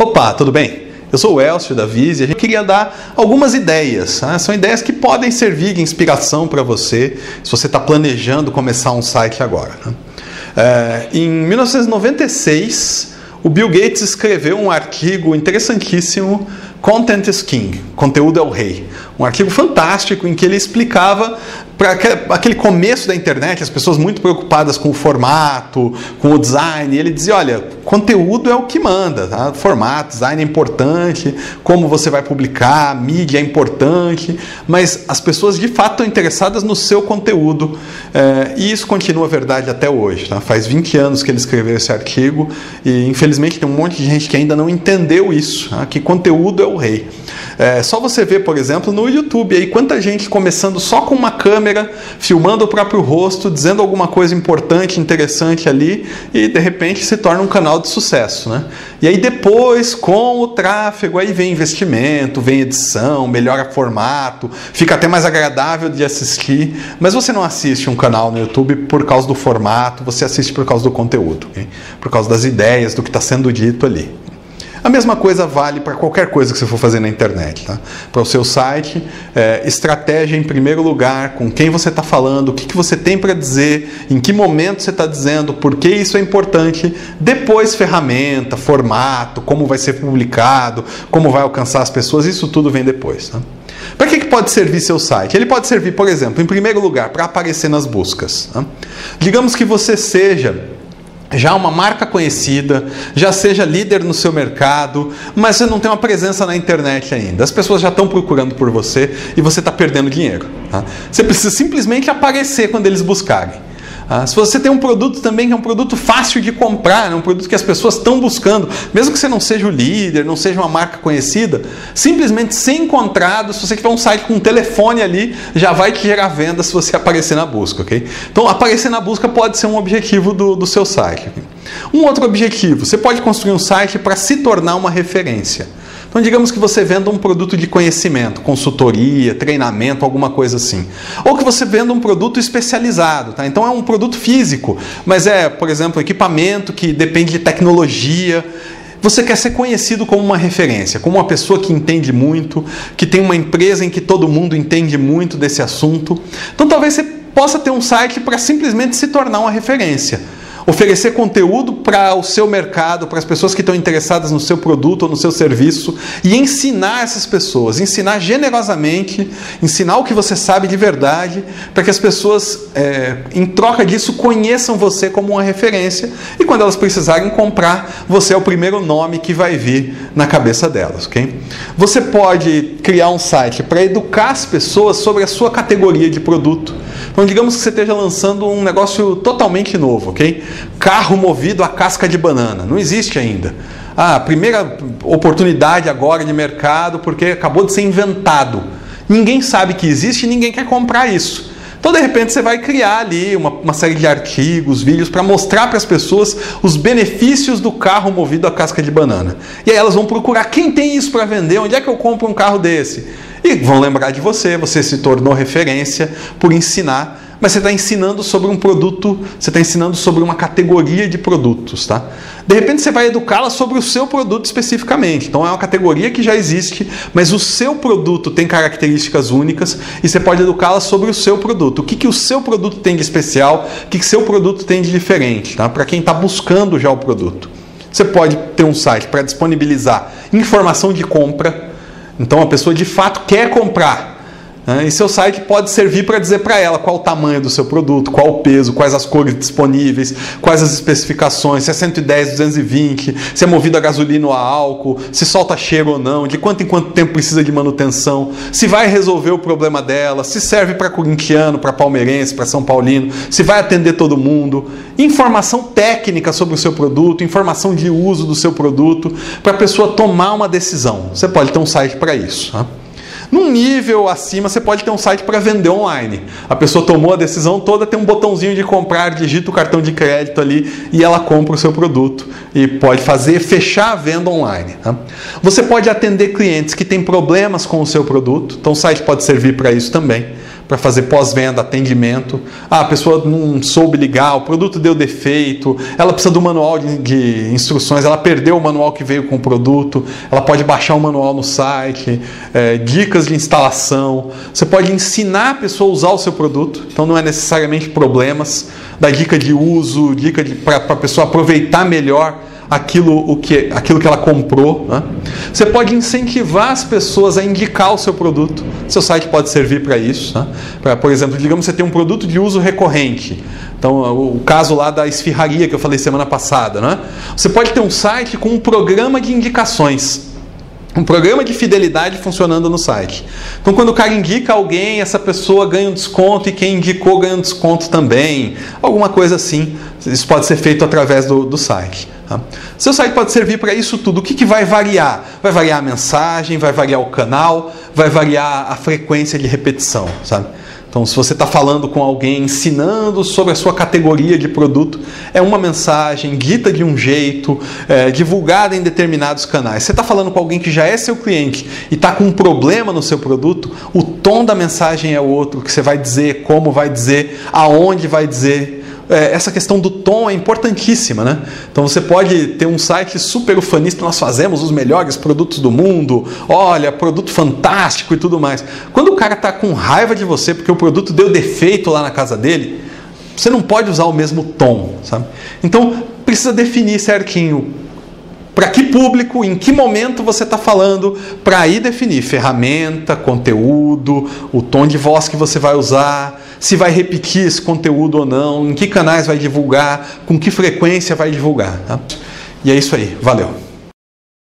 Opa, tudo bem? Eu sou o Elcio da Vise e a gente queria dar algumas ideias. Né? São ideias que podem servir de inspiração para você se você está planejando começar um site agora. Né? É, em 1996, o Bill Gates escreveu um artigo interessantíssimo, Content is King, conteúdo é o rei. Um artigo fantástico em que ele explicava para aquele começo da internet, as pessoas muito preocupadas com o formato, com o design, ele dizia: olha, conteúdo é o que manda, tá? formato, design é importante, como você vai publicar, mídia é importante, mas as pessoas de fato estão interessadas no seu conteúdo é, e isso continua verdade até hoje. Tá? Faz 20 anos que ele escreveu esse artigo e infelizmente tem um monte de gente que ainda não entendeu isso, tá? que conteúdo é o rei. É, só você ver, por exemplo, no YouTube aí quanta gente começando só com uma câmera, filmando o próprio rosto, dizendo alguma coisa importante, interessante ali e de repente se torna um canal de sucesso, né? E aí depois, com o tráfego, aí vem investimento, vem edição, melhora formato, fica até mais agradável de assistir, mas você não assiste um canal no YouTube por causa do formato, você assiste por causa do conteúdo, okay? por causa das ideias, do que está sendo dito ali. A mesma coisa vale para qualquer coisa que você for fazer na internet. Tá? Para o seu site, é, estratégia em primeiro lugar, com quem você está falando, o que, que você tem para dizer, em que momento você está dizendo, por que isso é importante. Depois, ferramenta, formato, como vai ser publicado, como vai alcançar as pessoas, isso tudo vem depois. Tá? Para que, que pode servir seu site? Ele pode servir, por exemplo, em primeiro lugar, para aparecer nas buscas. Tá? Digamos que você seja já uma marca conhecida, já seja líder no seu mercado, mas você não tem uma presença na internet ainda. As pessoas já estão procurando por você e você está perdendo dinheiro. Tá? Você precisa simplesmente aparecer quando eles buscarem. Ah, se você tem um produto também que é um produto fácil de comprar, é um produto que as pessoas estão buscando, mesmo que você não seja o líder, não seja uma marca conhecida, simplesmente ser encontrado, se você tiver um site com um telefone ali, já vai te gerar venda se você aparecer na busca, ok? Então, aparecer na busca pode ser um objetivo do, do seu site. Um outro objetivo, você pode construir um site para se tornar uma referência. Então, digamos que você venda um produto de conhecimento, consultoria, treinamento, alguma coisa assim. Ou que você venda um produto especializado, tá? Então, é um produto físico, mas é, por exemplo, equipamento que depende de tecnologia. Você quer ser conhecido como uma referência, como uma pessoa que entende muito, que tem uma empresa em que todo mundo entende muito desse assunto. Então, talvez você possa ter um site para simplesmente se tornar uma referência oferecer conteúdo para o seu mercado, para as pessoas que estão interessadas no seu produto ou no seu serviço e ensinar essas pessoas, ensinar generosamente, ensinar o que você sabe de verdade, para que as pessoas, é, em troca disso, conheçam você como uma referência e quando elas precisarem comprar, você é o primeiro nome que vai vir na cabeça delas, ok? Você pode criar um site para educar as pessoas sobre a sua categoria de produto. Então, digamos que você esteja lançando um negócio totalmente novo, ok? Carro movido a casca de banana. Não existe ainda. Ah, primeira oportunidade agora de mercado porque acabou de ser inventado. Ninguém sabe que existe e ninguém quer comprar isso. Então, de repente, você vai criar ali uma, uma série de artigos, vídeos para mostrar para as pessoas os benefícios do carro movido a casca de banana. E aí elas vão procurar quem tem isso para vender, onde é que eu compro um carro desse? E vão lembrar de você, você se tornou referência por ensinar mas você está ensinando sobre um produto, você está ensinando sobre uma categoria de produtos, tá? De repente você vai educá-la sobre o seu produto especificamente. Então é uma categoria que já existe, mas o seu produto tem características únicas e você pode educá-la sobre o seu produto. O que, que o seu produto tem de especial, o que, que seu produto tem de diferente, tá? Para quem está buscando já o produto. Você pode ter um site para disponibilizar informação de compra então a pessoa de fato quer comprar. Né? E seu site pode servir para dizer para ela qual o tamanho do seu produto, qual o peso, quais as cores disponíveis, quais as especificações, se é 110, 220, se é movido a gasolina ou a álcool, se solta cheiro ou não, de quanto em quanto tempo precisa de manutenção, se vai resolver o problema dela, se serve para corintiano, para palmeirense, para São Paulino, se vai atender todo mundo. Informação técnica sobre o seu produto, informação de uso do seu produto, para a pessoa tomar uma decisão. Você pode ter um site para isso. Tá? Num nível acima, você pode ter um site para vender online. A pessoa tomou a decisão toda, tem um botãozinho de comprar, digita o cartão de crédito ali e ela compra o seu produto e pode fazer fechar a venda online. Tá? Você pode atender clientes que têm problemas com o seu produto, então o site pode servir para isso também para fazer pós-venda, atendimento. Ah, a pessoa não soube ligar, o produto deu defeito, ela precisa do manual de, de instruções, ela perdeu o manual que veio com o produto, ela pode baixar o manual no site, é, dicas de instalação. Você pode ensinar a pessoa a usar o seu produto, então não é necessariamente problemas, da dica de uso, dica para a pessoa aproveitar melhor aquilo, o que, aquilo que ela comprou. Né? Você pode incentivar as pessoas a indicar o seu produto. Seu site pode servir para isso. Né? Pra, por exemplo, digamos que você tem um produto de uso recorrente. Então, o caso lá da esfirraria que eu falei semana passada. Né? Você pode ter um site com um programa de indicações um programa de fidelidade funcionando no site. Então, quando o cara indica alguém, essa pessoa ganha um desconto e quem indicou ganha um desconto também. Alguma coisa assim. Isso pode ser feito através do, do site. Tá? Seu site pode servir para isso tudo. O que, que vai variar? Vai variar a mensagem, vai variar o canal, vai variar a frequência de repetição. Sabe? Então, se você está falando com alguém, ensinando sobre a sua categoria de produto, é uma mensagem dita de um jeito, é, divulgada em determinados canais. Você está falando com alguém que já é seu cliente e está com um problema no seu produto, o tom da mensagem é outro, que você vai dizer, como vai dizer, aonde vai dizer, é, essa questão do tom é importantíssima, né? Então você pode ter um site super ufanista, nós fazemos os melhores produtos do mundo, olha, produto fantástico e tudo mais. Quando o cara está com raiva de você porque o produto deu defeito lá na casa dele, você não pode usar o mesmo tom, sabe? Então precisa definir certinho para que público, em que momento você está falando, para aí definir ferramenta, conteúdo, o tom de voz que você vai usar, se vai repetir esse conteúdo ou não, em que canais vai divulgar, com que frequência vai divulgar. Tá? E é isso aí, valeu!